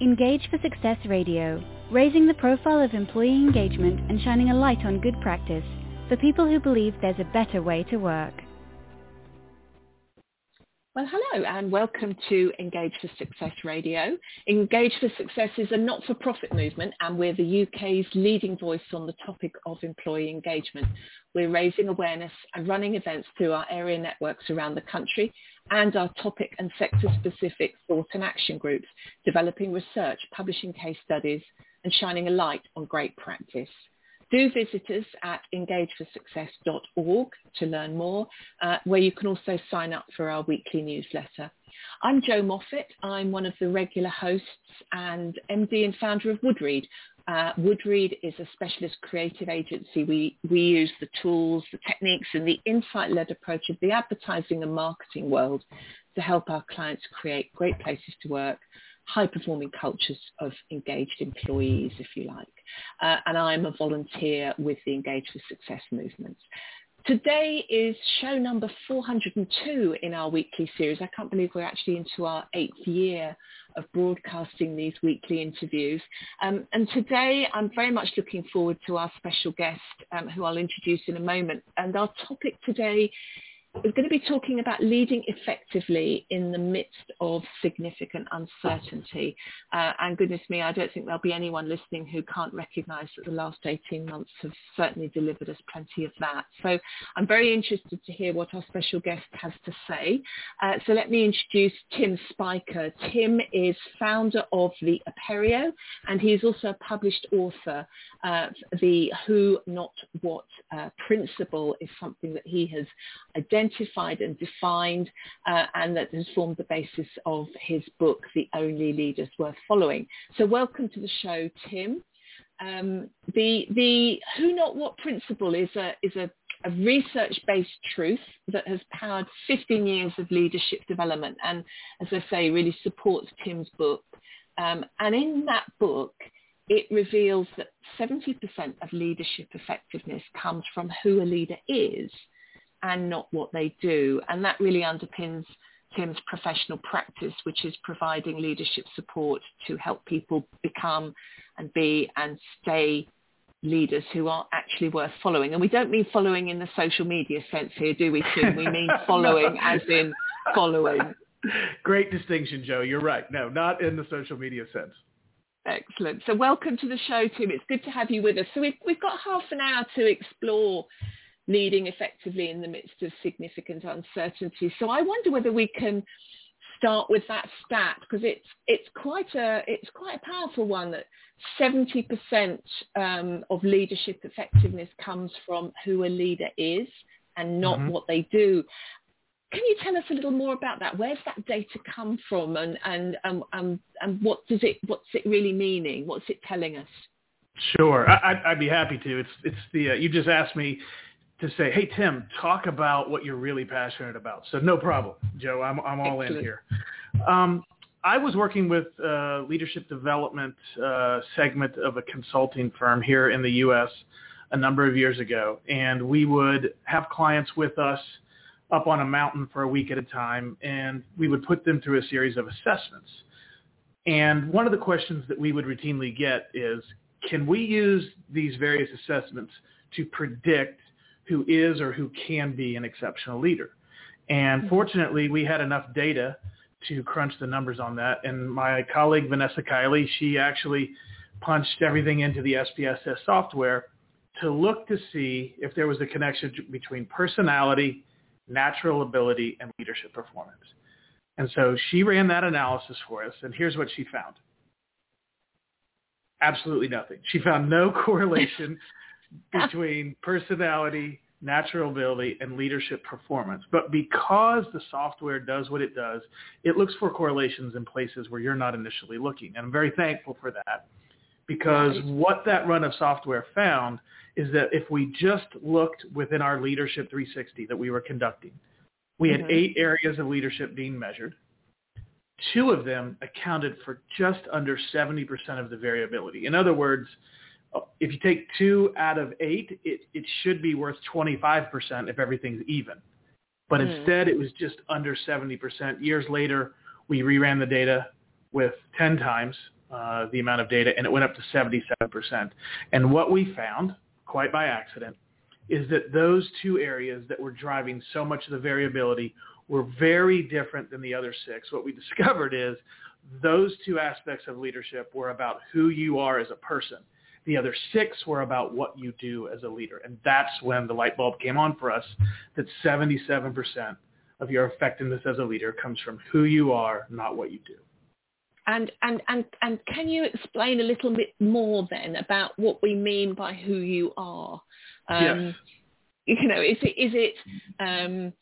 Engage for Success Radio, raising the profile of employee engagement and shining a light on good practice for people who believe there's a better way to work. Well, hello and welcome to Engage for Success Radio. Engage for Success is a not-for-profit movement and we're the UK's leading voice on the topic of employee engagement. We're raising awareness and running events through our area networks around the country and our topic and sector-specific thought and action groups, developing research, publishing case studies, and shining a light on great practice. Do visit us at engageforsuccess.org to learn more, uh, where you can also sign up for our weekly newsletter. I'm Jo Moffatt. I'm one of the regular hosts and MD and founder of Woodreed. Uh, Woodreed is a specialist creative agency. We, we use the tools, the techniques and the insight-led approach of the advertising and marketing world to help our clients create great places to work, high-performing cultures of engaged employees, if you like. Uh, and I'm a volunteer with the Engage for Success movement. Today is show number 402 in our weekly series. I can't believe we're actually into our eighth year of broadcasting these weekly interviews. Um, and today I'm very much looking forward to our special guest um, who I'll introduce in a moment. And our topic today we're going to be talking about leading effectively in the midst of significant uncertainty. Uh, and goodness me, I don't think there'll be anyone listening who can't recognise that the last 18 months have certainly delivered us plenty of that. So I'm very interested to hear what our special guest has to say. Uh, so let me introduce Tim Spiker. Tim is founder of the Aperio and he is also a published author. Uh, the Who Not What uh, principle is something that he has identified identified and defined uh, and that has formed the basis of his book, The Only Leaders Worth Following. So welcome to the show, Tim. Um, the, the who not what principle is a, is a, a research-based truth that has powered 15 years of leadership development and, as I say, really supports Tim's book. Um, and in that book, it reveals that 70% of leadership effectiveness comes from who a leader is and not what they do. And that really underpins Tim's professional practice, which is providing leadership support to help people become and be and stay leaders who are actually worth following. And we don't mean following in the social media sense here, do we, Tim? We mean following no. as in following. Great distinction, Jo. You're right. No, not in the social media sense. Excellent. So welcome to the show, Tim. It's good to have you with us. So we've, we've got half an hour to explore leading effectively in the midst of significant uncertainty. So I wonder whether we can start with that stat because it's it's quite a it's quite a powerful one that 70% um, of leadership effectiveness comes from who a leader is and not mm-hmm. what they do. Can you tell us a little more about that? Where's that data come from, and and um, um, and what does it what's it really meaning? What's it telling us? Sure, I, would be happy to. It's it's the uh, you just asked me to say, hey Tim, talk about what you're really passionate about. So no problem, Jo. I'm I'm all Excellent. in here. Um, I was working with a leadership development uh, segment of a consulting firm here in the U.S. a number of years ago, and we would have clients with us up on a mountain for a week at a time, and we would put them through a series of assessments. And one of the questions that we would routinely get is, can we use these various assessments to predict who is or who can be an exceptional leader. And mm-hmm. fortunately, we had enough data to crunch the numbers on that. And my colleague, Vanessa Kiley, she actually punched everything into the SPSS software to look to see if there was a connection between personality, natural ability, and leadership performance. And so she ran that analysis for us, and here's what she found. Absolutely nothing. She found no correlation between personality, natural ability, and leadership performance. But because the software does what it does, it looks for correlations in places where you're not initially looking. And I'm very thankful for that because right. what that run of software found is that if we just looked within our Leadership 360 that we were conducting, we had mm-hmm. eight areas of leadership being measured. Two of them accounted for just under 70% of the variability. In other words, if you take two out of eight, it, it should be worth 25% if everything's even. But mm. instead, it was just under 70%. Years later, we reran the data with 10 times uh, the amount of data, and it went up to 77%. And what we found, quite by accident, is that those two areas that were driving so much of the variability were very different than the other six. What we discovered is those two aspects of leadership were about who you are as a person. The other six were about what you do as a leader. And that's when the light bulb came on for us that 77% of your effectiveness as a leader comes from who you are, not what you do. And, and, and, and can you explain a little bit more then about what we mean by who you are? Um, yes. You know, is it, is it um,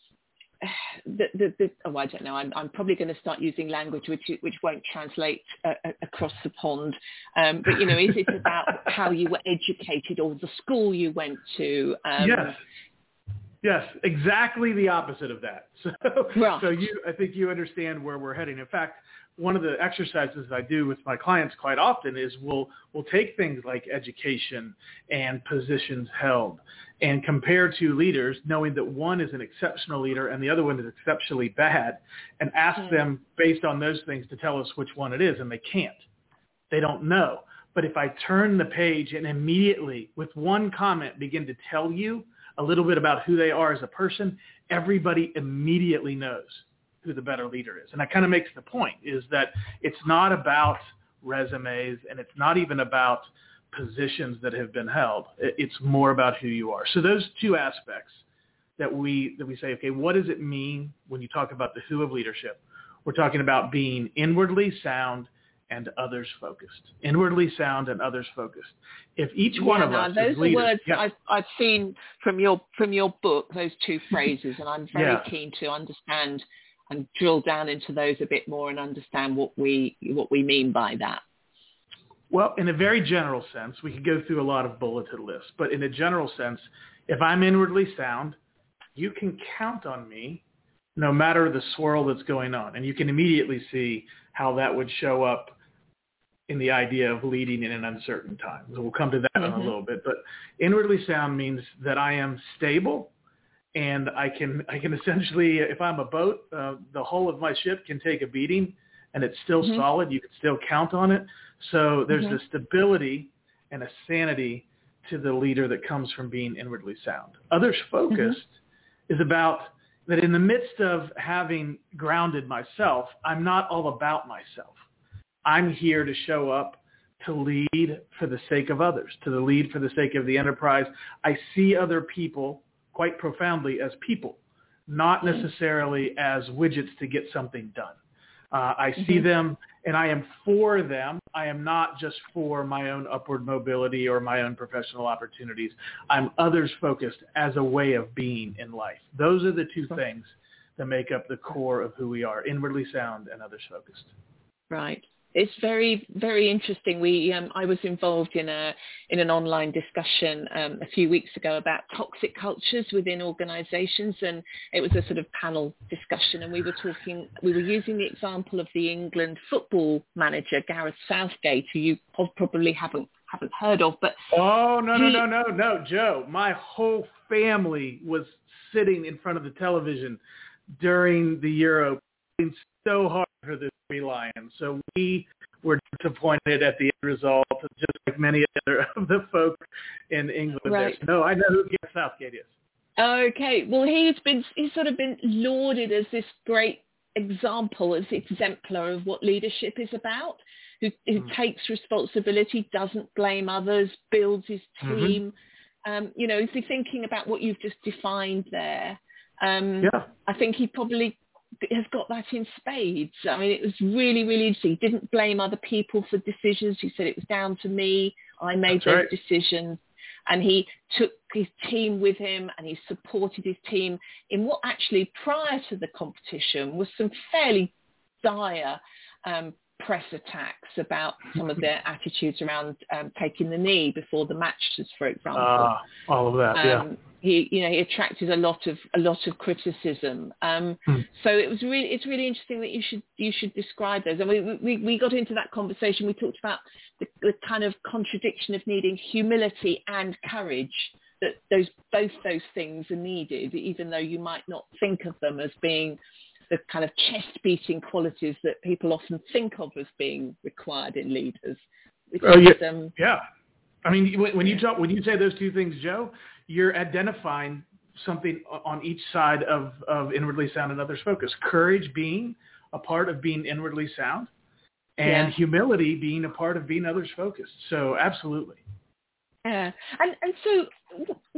the, the, the, oh, I don't know. I'm, I'm probably going to start using language which which won't translate uh, uh, across the pond. Um, but you know, is it about how you were educated or the school you went to? Um, yes. Yes, exactly the opposite of that. So, right. so you, I think you understand where we're heading. In fact, one of the exercises I do with my clients quite often is we'll we'll take things like education and positions held and compare two leaders, knowing that one is an exceptional leader and the other one is exceptionally bad, and ask mm-hmm. them based on those things to tell us which one it is, and they can't. They don't know. But if I turn the page and immediately, with one comment, begin to tell you a little bit about who they are as a person, everybody immediately knows who the better leader is. And that kind of makes the point is that it's not about resumes and it's not even about positions that have been held. It's more about who you are. So those two aspects that we that we say, okay, what does it mean when you talk about the who of leadership? We're talking about being inwardly sound and others focused. Inwardly sound and others focused. If each one yeah, of no, us those leaders, words yeah. I've, I've seen from your from your book, those two phrases, and I'm very yeah. keen to understand and drill down into those a bit more and understand what we what we mean by that. Well, in a very general sense, we could go through a lot of bulleted lists, but in a general sense, if I'm inwardly sound, you can count on me no matter the swirl that's going on. And you can immediately see how that would show up in the idea of leading in an uncertain time. So we'll come to that mm-hmm. in a mm-hmm. little bit. But inwardly sound means that I am stable and I can I can essentially, if I'm a boat, uh, the hull of my ship can take a beating, and it's still mm-hmm. solid. You can still count on it. So there's mm-hmm. a stability and a sanity to the leader that comes from being inwardly sound. Others focused mm-hmm. is about that in the midst of having grounded myself, I'm not all about myself. I'm here to show up to lead for the sake of others, to the lead for the sake of the enterprise. I see other people quite profoundly as people, not mm-hmm. necessarily as widgets to get something done. Uh, I see mm-hmm. them and I am for them. I am not just for my own upward mobility or my own professional opportunities. I'm others focused as a way of being in life. Those are the two things that make up the core of who we are, inwardly sound and others focused. Right it's very very interesting. We um, I was involved in a in an online discussion um, a few weeks ago about toxic cultures within organisations, and it was a sort of panel discussion, and we were talking we were using the example of the England football manager Gareth Southgate, who you probably haven't haven't heard of, but oh no no no no no Jo, my whole family was sitting in front of the television during the Euro so hard for the three Lions. So we were disappointed at the end result, just like many other of the folk in England. Right. No, I know who Gareth Southgate is. Okay. Well, he's been he's sort of been lauded as this great example, as exemplar of what leadership is about. Who, who mm. takes responsibility, doesn't blame others, builds his mm-hmm. team. Mm-hmm. Um, you know, if you're thinking about what you've just defined there, um, yeah. I think he probably has got that in spades. I mean, it was really, really interesting. He didn't blame other people for decisions. He said it was down to me. I made That's those right. decisions. And he took his team with him and he supported his team in what actually prior to the competition was some fairly dire um, press attacks about some of their attitudes around um, taking the knee before the matches, for example. Uh, all of that, um, yeah. He, you know, he attracted a lot of a lot of criticism. Um, hmm. So it was really, it's really interesting that you should you should describe those. And we we, we got into that conversation. We talked about the, the kind of contradiction of needing humility and courage. That those both those things are needed, even though you might not think of them as being the kind of chest beating qualities that people often think of as being required in leaders. Oh yeah, um, yeah. I mean, when you talk, when you say those two things, Jo, you're identifying something on each side of, of inwardly sound and others focus. Courage being a part of being inwardly sound, and yeah. humility being a part of being others focused. So absolutely. Yeah, and and so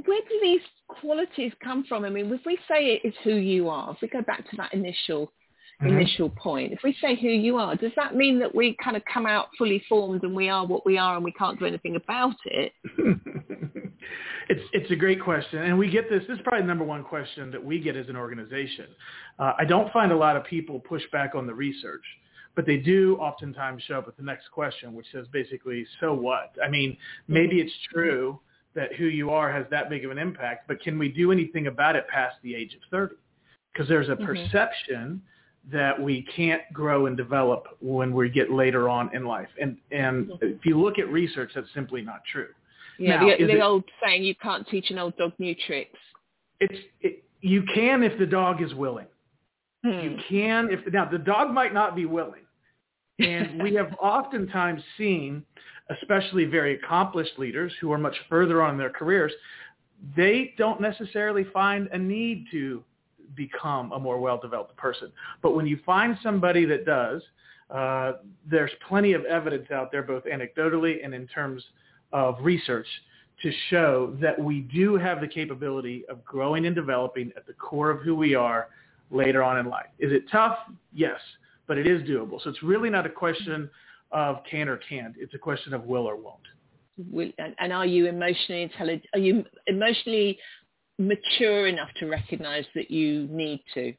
where do these qualities come from? I mean, if we say it is who you are, if we go back to that initial mm-hmm. initial point, if we say who you are, does that mean that we kind of come out fully formed and we are what we are and we can't do anything about it? it's it's a great question, and we get this. This is probably the number one question that we get as an organization. Uh, I don't find a lot of people push back on the research but they do oftentimes show up with the next question, which says basically, so what? I mean, maybe it's true that who you are has that big of an impact, but can we do anything about it past the age of 30? Because there's a mm-hmm. perception that we can't grow and develop when we get later on in life. And and mm-hmm. if you look at research, that's simply not true. Yeah, now, the, the it, old saying, you can't teach an old dog new tricks. It's it, you can if the dog is willing. Hmm. You can if now the dog might not be willing, and we have oftentimes seen, especially very accomplished leaders who are much further on in their careers, they don't necessarily find a need to become a more well-developed person. But when you find somebody that does, uh, there's plenty of evidence out there, both anecdotally and in terms of research, to show that we do have the capability of growing and developing at the core of who we are later on in life. Is it tough? Yes but it is doable. So it's really not a question of can or can't. It's a question of will or won't. Will, and are you emotionally intelligent? Are you emotionally mature enough to recognize that you need to?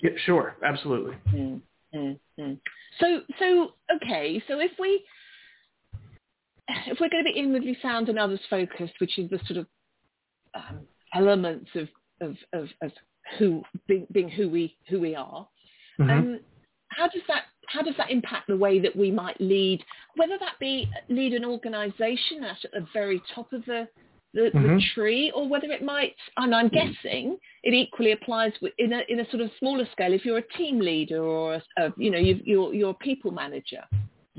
Yeah, sure, absolutely. Mm, mm, mm. So, so okay. So if we if we're going to be inwardly sound and others focused, which is the sort of um, elements of, of, of, of who being, being, who we who we are, mm-hmm. um, how does that how does that impact the way that we might lead, whether that be lead an organisation at the very top of the the, mm-hmm. the, tree, or whether it might, and I'm guessing it equally applies in a in a sort of smaller scale if you're a team leader or a, a you know you you're you're a people manager.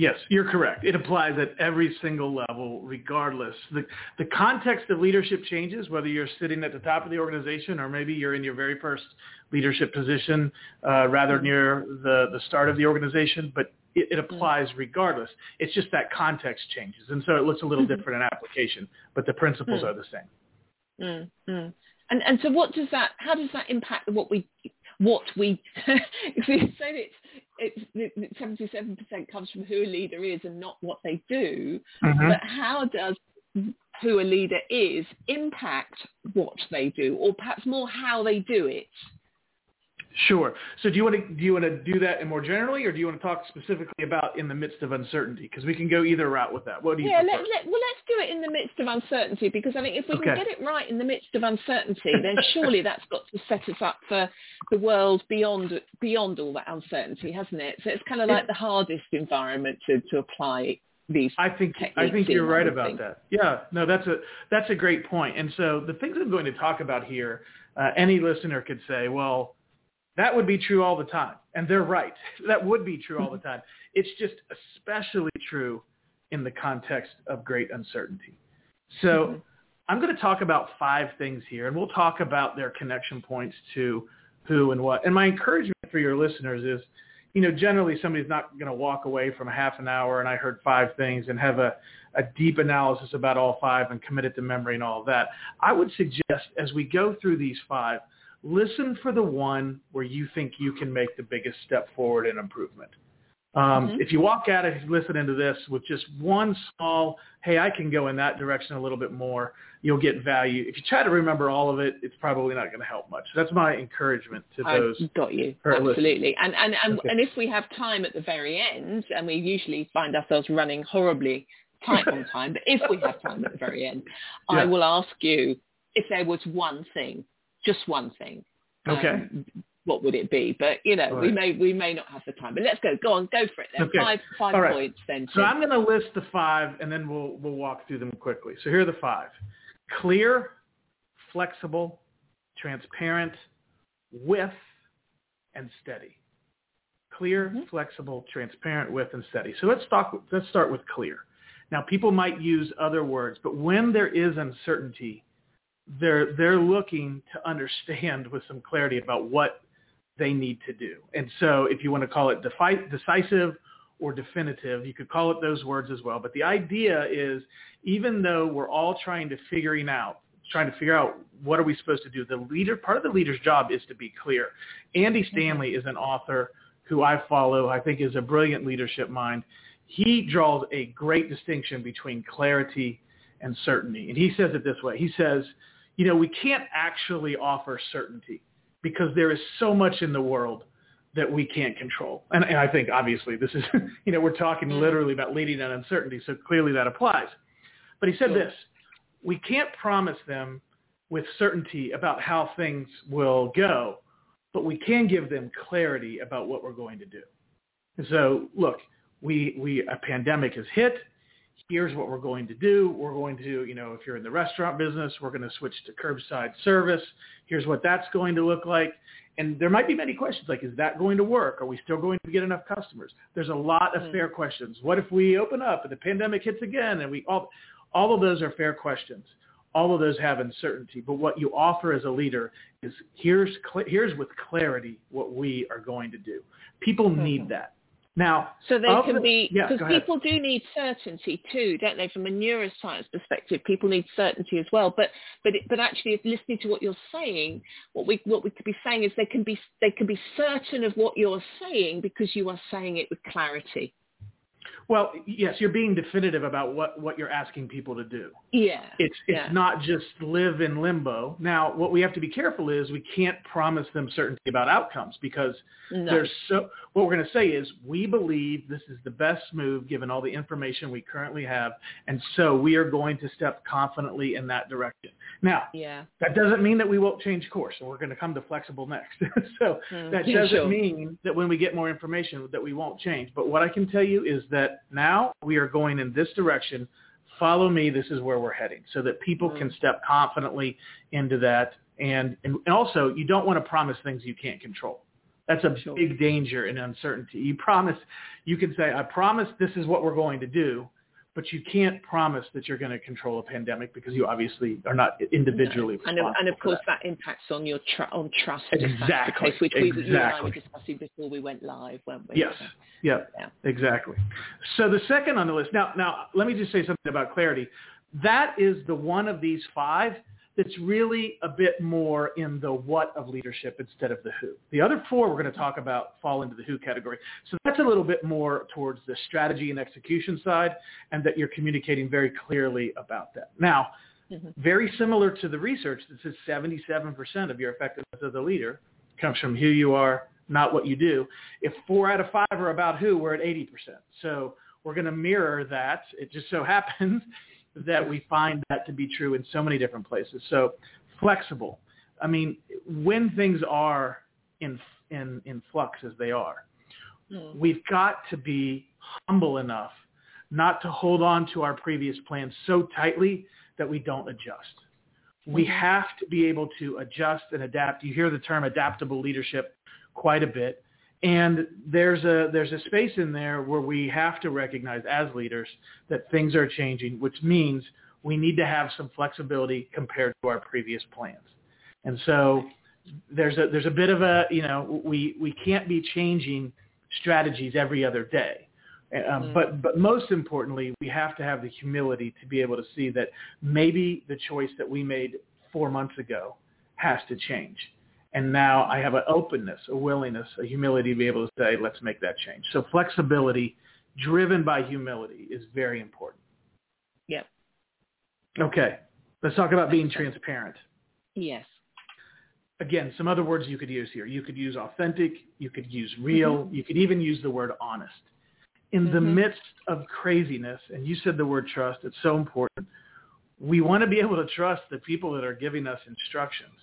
Yes, you're correct. It applies at every single level, regardless. The, the context of leadership changes, whether you're sitting at the top of the organization or maybe you're in your very first leadership position uh, rather near the, the start of the organization, but it, it applies regardless. It's just that context changes. And so it looks a little mm-hmm. different in application, but the principles mm. are the same. Mm-hmm. And, and so what does that, how does that impact what we what we if we say it's it's seventy seven percent comes from who a leader is and not what they do, mm-hmm. but how does who a leader is impact what they do, or perhaps more how they do it? Sure. So do you want to do you want to do that more generally, or do you want to talk specifically about in the midst of uncertainty? Because we can go either route with that. What do you? Yeah, let, let, well, let's do it in the midst of uncertainty because I think if we okay. can get it right in the midst of uncertainty, then surely that's got to set us up for the world beyond beyond all that uncertainty, hasn't it? So it's kind of like the hardest environment to to apply these. I think I think you're right about that. Yeah, no, that's a that's a great point. And so the things I'm going to talk about here, uh, any listener could say, well that would be true all the time. And they're right. That would be true all the time. It's just especially true in the context of great uncertainty. So mm-hmm. I'm going to talk about five things here, and we'll talk about their connection points to who and what. And my encouragement for your listeners is, you know, generally somebody's not going to walk away from a half an hour and I heard five things and have a, a deep analysis about all five and commit it to memory and all of that. I would suggest as we go through these five, listen for the one where you think you can make the biggest step forward in improvement. Um, mm-hmm. If you walk out of listening to this with just one small, hey, I can go in that direction a little bit more, you'll get value. If you try to remember all of it, it's probably not going to help much. That's my encouragement to those. I've got you. Absolutely. And, and, and, okay. and if we have time at the very end, and we usually find ourselves running horribly tight on time, but if we have time at the very end, yeah. I will ask you if there was one thing just one thing. Okay. Um, what would it be? But you know, right. we may we may not have the time. But let's go. Go on, go for it. Then. Okay. Five five right. points then. So I'm going to list the five, and then we'll we'll walk through them quickly. So here are the five: clear, flexible, transparent, with, and steady. Clear, mm-hmm. flexible, transparent with, and steady. So let's talk. Let's start with clear. Now, people might use other words, but when there is uncertainty, they're they're looking to understand with some clarity about what they need to do. And so, if you want to call it defi- decisive or definitive, you could call it those words as well. But the idea is, even though we're all trying to figuring out trying to figure out what are we supposed to do. The leader, part of the leader's job is to be clear. Andy mm-hmm. Stanley is an author who I follow, I think is a brilliant leadership mind. He draws a great distinction between clarity and certainty. And he says it this way. He says, you know, we can't actually offer certainty because there is so much in the world that we can't control. And, and I think obviously this is, you know, we're talking mm-hmm. literally about leading on uncertainty, so clearly that applies. But he said sure. this, we can't promise them with certainty about how things will go, but we can give them clarity about what we're going to do. And so, look, we, we a pandemic has hit. Here's what we're going to do. We're going to, you know, if you're in the restaurant business, we're going to switch to curbside service. Here's what that's going to look like. And there might be many questions like, is that going to work? Are we still going to get enough customers? There's a lot of mm. fair questions. What if we open up and the pandemic hits again and we all, all of those are fair questions. All of those have uncertainty. But what you offer as a leader is here's, here's with clarity what we are going to do. People mm-hmm. need that. Now, so they can the, be because yeah, people do need certainty too, don't they? From a neuroscience perspective, people need certainty as well. But but but actually, if listening to what you're saying, what we what we could be saying is they can be they can be certain of what you're saying because you are saying it with clarity. Well, yes, you're being definitive about what, what you're asking people to do. Yeah. It's it's yeah. not just live in limbo. Now, what we have to be careful is we can't promise them certainty about outcomes because no. there's so what we're going to say is we believe this is the best move given all the information we currently have and so we are going to step confidently in that direction. Now, yeah. that doesn't mean that we won't change course and we're going to come to flexible next. so mm. that doesn't sure. mean that when we get more information that we won't change. But what I can tell you is that now we are going in this direction. Follow me. This is where we're heading so that people mm-hmm. can step confidently into that. And, and also, you don't want to promise things you can't control. That's a sure. big danger in uncertainty. You promise, you can say, I promise this is what we're going to do, but you can't promise that you're going to control a pandemic because you obviously are not individually no. and, of, and of course that. that. impacts on your tr- on trust exactly which exactly. we you and I were discussing before we went live weren't we yes yeah. yeah exactly so the second on the list now now let me just say something about clarity that is the one of these five that's really a bit more in the what of leadership instead of the who. The other four we're going to talk about fall into the who category. So that's a little bit more towards the strategy and execution side and that you're communicating very clearly about that. Now, mm-hmm. very similar to the research that says 77% of your effectiveness as a leader comes from who you are, not what you do. If four out of five are about who, we're at 80%. So we're going to mirror that. It just so happens that we find that to be true in so many different places. So flexible. I mean, when things are in in in flux as they are, mm. we've got to be humble enough not to hold on to our previous plans so tightly that we don't adjust. We mm-hmm. have to be able to adjust and adapt. You hear the term adaptable leadership quite a bit. And there's a there's a space in there where we have to recognize as leaders that things are changing, which means we need to have some flexibility compared to our previous plans. And so there's a there's a bit of a you know we we can't be changing strategies every other day. Um, mm-hmm. But but most importantly, we have to have the humility to be able to see that maybe the choice that we made four months ago has to change. And now I have an openness, a willingness, a humility to be able to say, let's make that change. So flexibility driven by humility is very important. Yep. Okay. Let's talk about being transparent. Yes. Again, some other words you could use here. You could use authentic. You could use real. Mm-hmm. You could even use the word honest. In mm-hmm. the midst of craziness, and you said the word trust, it's so important. We want to be able to trust the people that are giving us instructions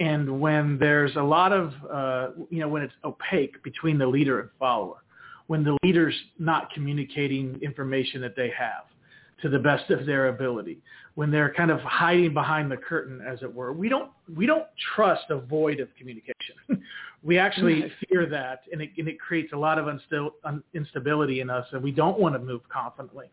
and when there's a lot of, uh, you know, when it's opaque between the leader and follower, when the leader's not communicating information that they have, to the best of their ability, when they're kind of hiding behind the curtain, as it were. We don't we don't trust a void of communication. we actually fear that, and it, and it creates a lot of un, instability in us, and we don't want to move confidently.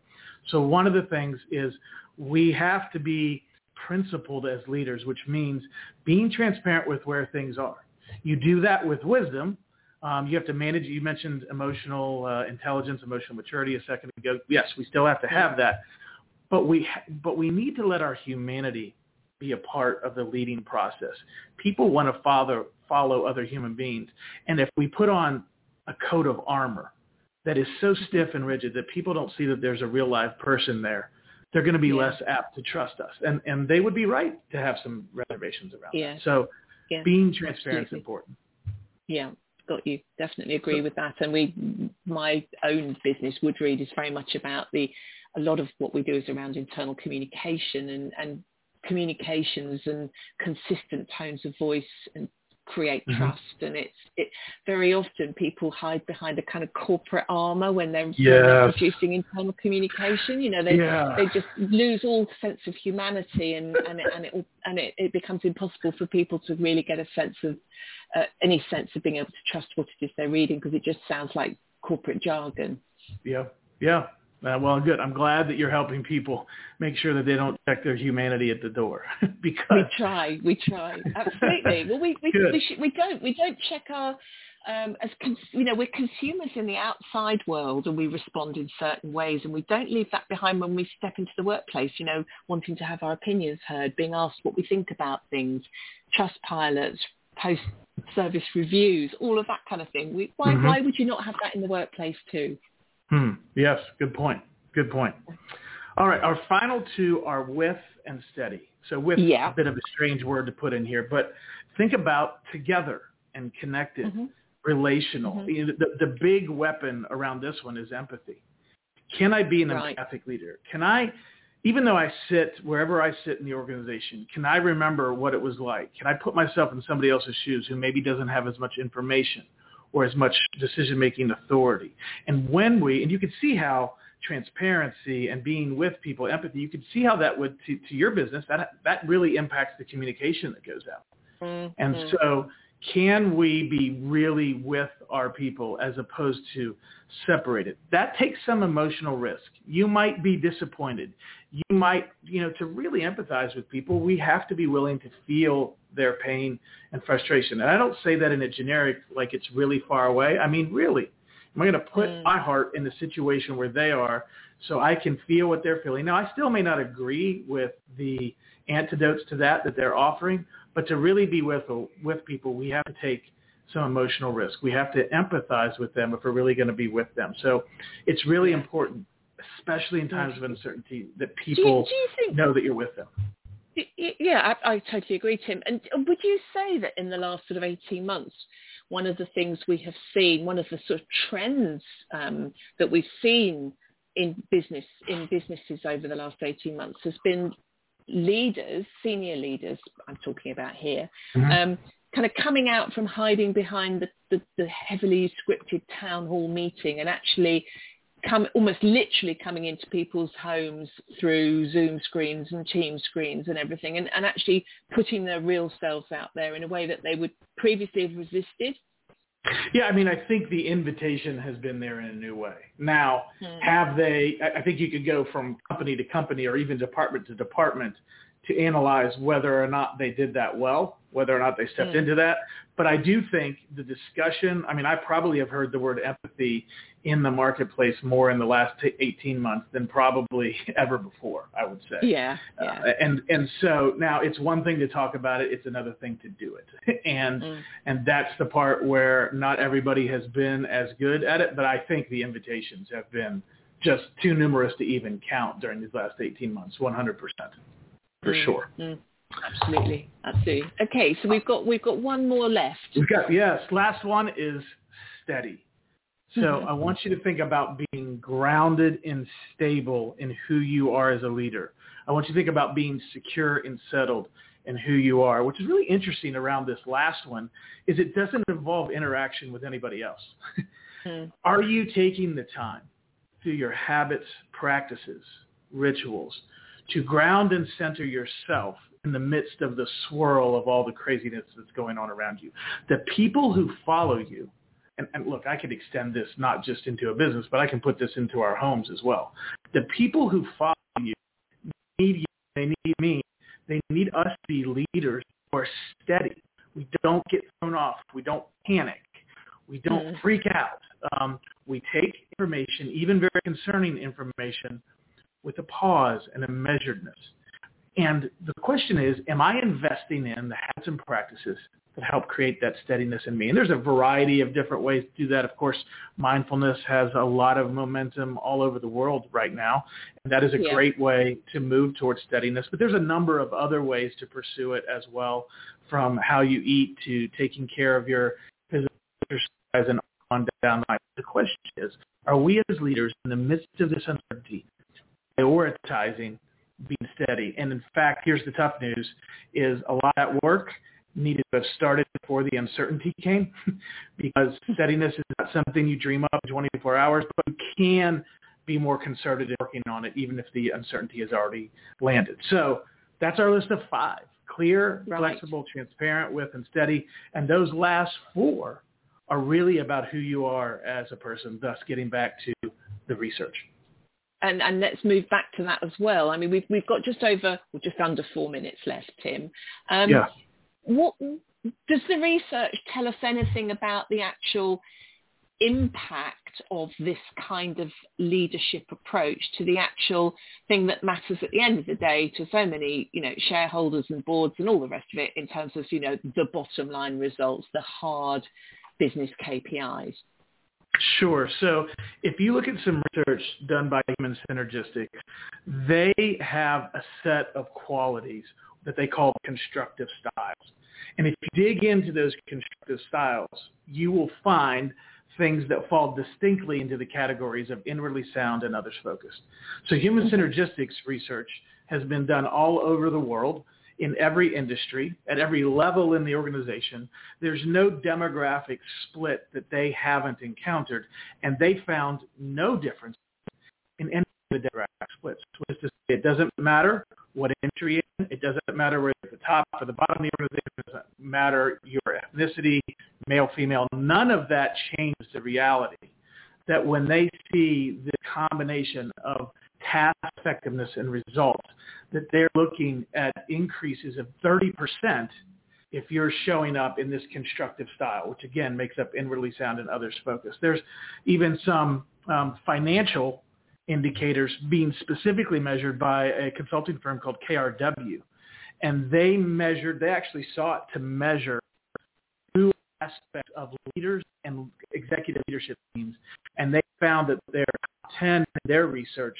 So one of the things is we have to be principled as leaders, which means being transparent with where things are. You do that with wisdom. Um, you have to manage. You mentioned emotional uh, intelligence, emotional maturity a second ago. Yes, we still have to have that, but we but we need to let our humanity be a part of the leading process. People want to follow follow other human beings, and if we put on a coat of armor that is so stiff and rigid that people don't see that there's a real live person there, they're going to be yeah. less apt to trust us. And and they would be right to have some reservations around yeah. that. So yeah. being transparent Absolutely. is important. Yeah, got you. Definitely agree with that. And we, my own business, Woodreed, is very much about the, a lot of what we do is around internal communication and, and communications and consistent tones of voice and create mm-hmm. trust and it's it very often people hide behind a kind of corporate armor when they're, yes. when they're producing internal communication you know they yeah. they just lose all sense of humanity and and it, and it and it, it becomes impossible for people to really get a sense of uh, any sense of being able to trust what it is they're reading because it just sounds like corporate jargon yeah yeah uh, well, good. I'm glad that you're helping people make sure that they don't check their humanity at the door. because we try, we try, absolutely. well, we we we, sh- we don't we don't check our um, as cons- you know we're consumers in the outside world and we respond in certain ways and we don't leave that behind when we step into the workplace. You know, wanting to have our opinions heard, being asked what we think about things, trust pilots, post service reviews, all of that kind of thing. We, why mm-hmm. why would you not have that in the workplace too? Hmm. Yes, good point. Good point. All right, our final two are with and steady. So with yeah. a bit of a strange word to put in here, but think about together and connected, mm-hmm. relational. Mm-hmm. The, the big weapon around this one is empathy. Can I be an right. empathic leader? Can I, even though I sit wherever I sit in the organization, can I remember what it was like? Can I put myself in somebody else's shoes who maybe doesn't have as much information or as much decision-making authority. And when we, and you can see how transparency and being with people, empathy, you can see how that would, to, to your business, that, that really impacts the communication that goes out. Mm-hmm. And so can we be really with our people as opposed to separated? That takes some emotional risk. You might be disappointed. You might, you know, to really empathize with people, we have to be willing to feel their pain and frustration. And I don't say that in a generic, like it's really far away. I mean, really, am I going to put mm. my heart in the situation where they are so I can feel what they're feeling? Now, I still may not agree with the antidotes to that that they're offering, but to really be with with people, we have to take some emotional risk. We have to empathize with them if we're really going to be with them. So it's really important, especially in times of uncertainty, that people do you, do you think, know that you're with them. Yeah, I, I totally agree, Tim. And would you say that in the last sort of 18 months, one of the things we have seen, one of the sort of trends um, that we've seen in business in businesses over the last 18 months has been leaders, senior leaders, I'm talking about here, mm-hmm. um, kind of coming out from hiding behind the, the, the, heavily scripted town hall meeting and actually come almost literally coming into people's homes through Zoom screens and Team screens and everything, and, and actually putting their real selves out there in a way that they would previously have resisted. Yeah, I mean, I think the invitation has been there in a new way. Now, hmm. have they? I think you could go from company to company or even department to department to analyze whether or not they did that well, whether or not they stepped mm. into that. But I do think the discussion, I mean, I probably have heard the word empathy in the marketplace more in the last 18 months than probably ever before, I would say. Yeah. yeah. Uh, and, and so now it's one thing to talk about it. It's another thing to do it. and, mm. and that's the part where not everybody has been as good at it, but I think the invitations have been just too numerous to even count during these last 18 months, 100% for mm, sure. Mm, absolutely, absolutely. Okay, so we've got we've got one more left. We've got yes. Last one is steady. So mm-hmm. I want you to think about being grounded and stable in who you are as a leader. I want you to think about being secure and settled in who you are. Which is really interesting around this last one is it doesn't involve interaction with anybody else. mm. Are you taking the time through your habits, practices, rituals to ground and center yourself in the midst of the swirl of all the craziness that's going on around you. The people who follow you, and, and look, I could extend this not just into a business, but I can put this into our homes as well. The people who follow you need you, they need me, they need us to be leaders who are steady. We don't get thrown off. We don't panic. We don't mm. freak out. Um, we take information, even very concerning information, with a pause and a measuredness. And the question is, am I investing in the habits and practices that help create that steadiness in me? And there's a variety of different ways to do that. Of course, mindfulness has a lot of momentum all over the world right now. And that is a yeah. great way to move towards steadiness. But there's a number of other ways to pursue it as well, from how you eat to taking care of your physical exercise and on down the line. The question is, are we as leaders in the midst of this uncertainty prioritizing being steady. And in fact, here's the tough news, is a lot of that work needed to have started before the uncertainty came because steadiness is not something you dream up in 24 hours, but you can be more concerted in working on it even if the uncertainty has already landed. So that's our list of five. Clear, right. flexible, transparent with, and steady. And those last four are really about who you are as a person, thus getting back to the research and, and let's move back to that as well. I mean, we've we've got just over, or just under four minutes left, Tim. Um, yeah. What does the research tell us anything about the actual impact of this kind of leadership approach to the actual thing that matters at the end of the day to so many, you know, shareholders and boards and all the rest of it in terms of, you know, the bottom line results, the hard business KPIs? Sure. So if you look at some research done by Human Synergistics, they have a set of qualities that they call constructive styles. And if you dig into those constructive styles, you will find things that fall distinctly into the categories of inwardly sound and others focused. So human synergistics research has been done all over the world in every industry, at every level in the organization. There's no demographic split that they haven't encountered, and they found no difference in any of the demographic splits. It doesn't matter what industry in. It doesn't matter whether at the top or the bottom of the organization. It doesn't matter your ethnicity, male, female. None of that changes the reality that when they see the combination of task effectiveness and results, that they're looking at increases of 30% if you're showing up in this constructive style, which again makes up inwardly sound and others focused. There's even some um, financial indicators being specifically measured by a consulting firm called KRW. And they measured, they actually sought to measure two aspects of leaders and executive leadership teams. And they found that their 10 in their research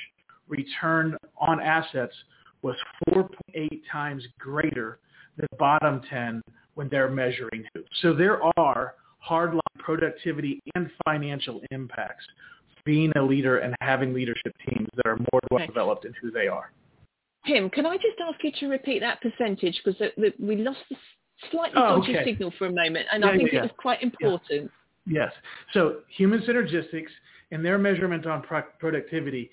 return on assets was 4.8 times greater than the bottom 10 when they're measuring who. So there are hardline productivity and financial impacts being a leader and having leadership teams that are more well developed in who they are. Tim, can I just ask you to repeat that percentage because we lost the slightly oh, dodgy okay. signal for a moment, and yeah, I think yeah, it was quite important. Yes. So human synergistics in their measurement on pro- productivity,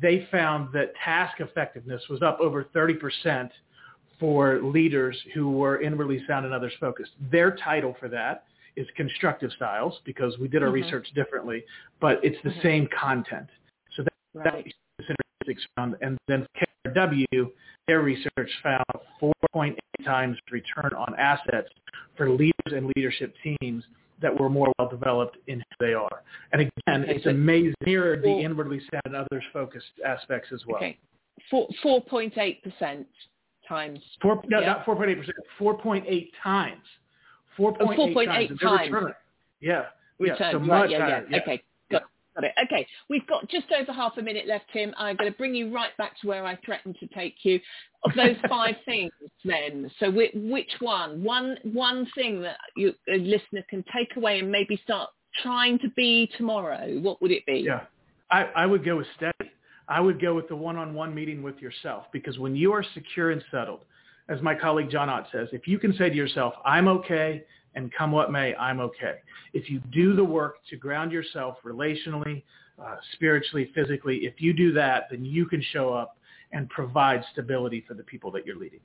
they found that task effectiveness was up over 30% for leaders who were inwardly sound and others focused. Their title for that is constructive styles because we did our mm-hmm. research differently, but it's the mm-hmm. same content. So that, right. that found, and then KRW, their research found 4.8 times return on assets for leaders and leadership teams that were more well developed in who they are. And again, okay, it's amazing mirrored the inwardly sound and others focused aspects as well. Okay. Four four point eight percent times four no, yeah. not four point eight percent, four point eight times. Oh, four point oh, eight times. times. Return. Yeah. Return. Yeah. So right, much yeah, yeah. Okay. Got it. Okay, we've got just over half a minute left, Tim. I'm going to bring you right back to where I threatened to take you. Of those five things, then, so which one? One one thing that you, a listener can take away and maybe start trying to be tomorrow. What would it be? Yeah, I, I would go with steady. I would go with the one-on-one meeting with yourself because when you are secure and settled, as my colleague John Ott says, if you can say to yourself, "I'm okay," and come what may, I'm okay. If you do the work to ground yourself relationally, uh, spiritually, physically. If you do that, then you can show up and provide stability for the people that you're leading.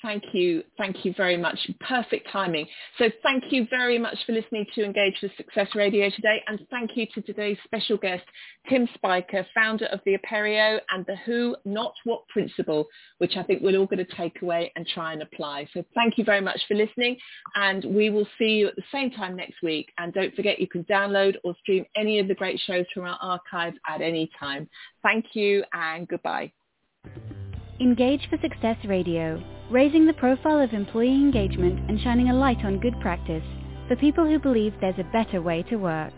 Thank you. Thank you very much. Perfect timing. So thank you very much for listening to Engage for Success Radio today. And thank you to today's special guest, Tim Spiker, founder of the Aperio and the Who Not What principle, which I think we're all going to take away and try and apply. So thank you very much for listening. And we will see you at the same time next week. And don't forget you can download or stream any of the great shows from our archive at any time. Thank you and goodbye. Engage for Success Radio raising the profile of employee engagement and shining a light on good practice for people who believe there's a better way to work.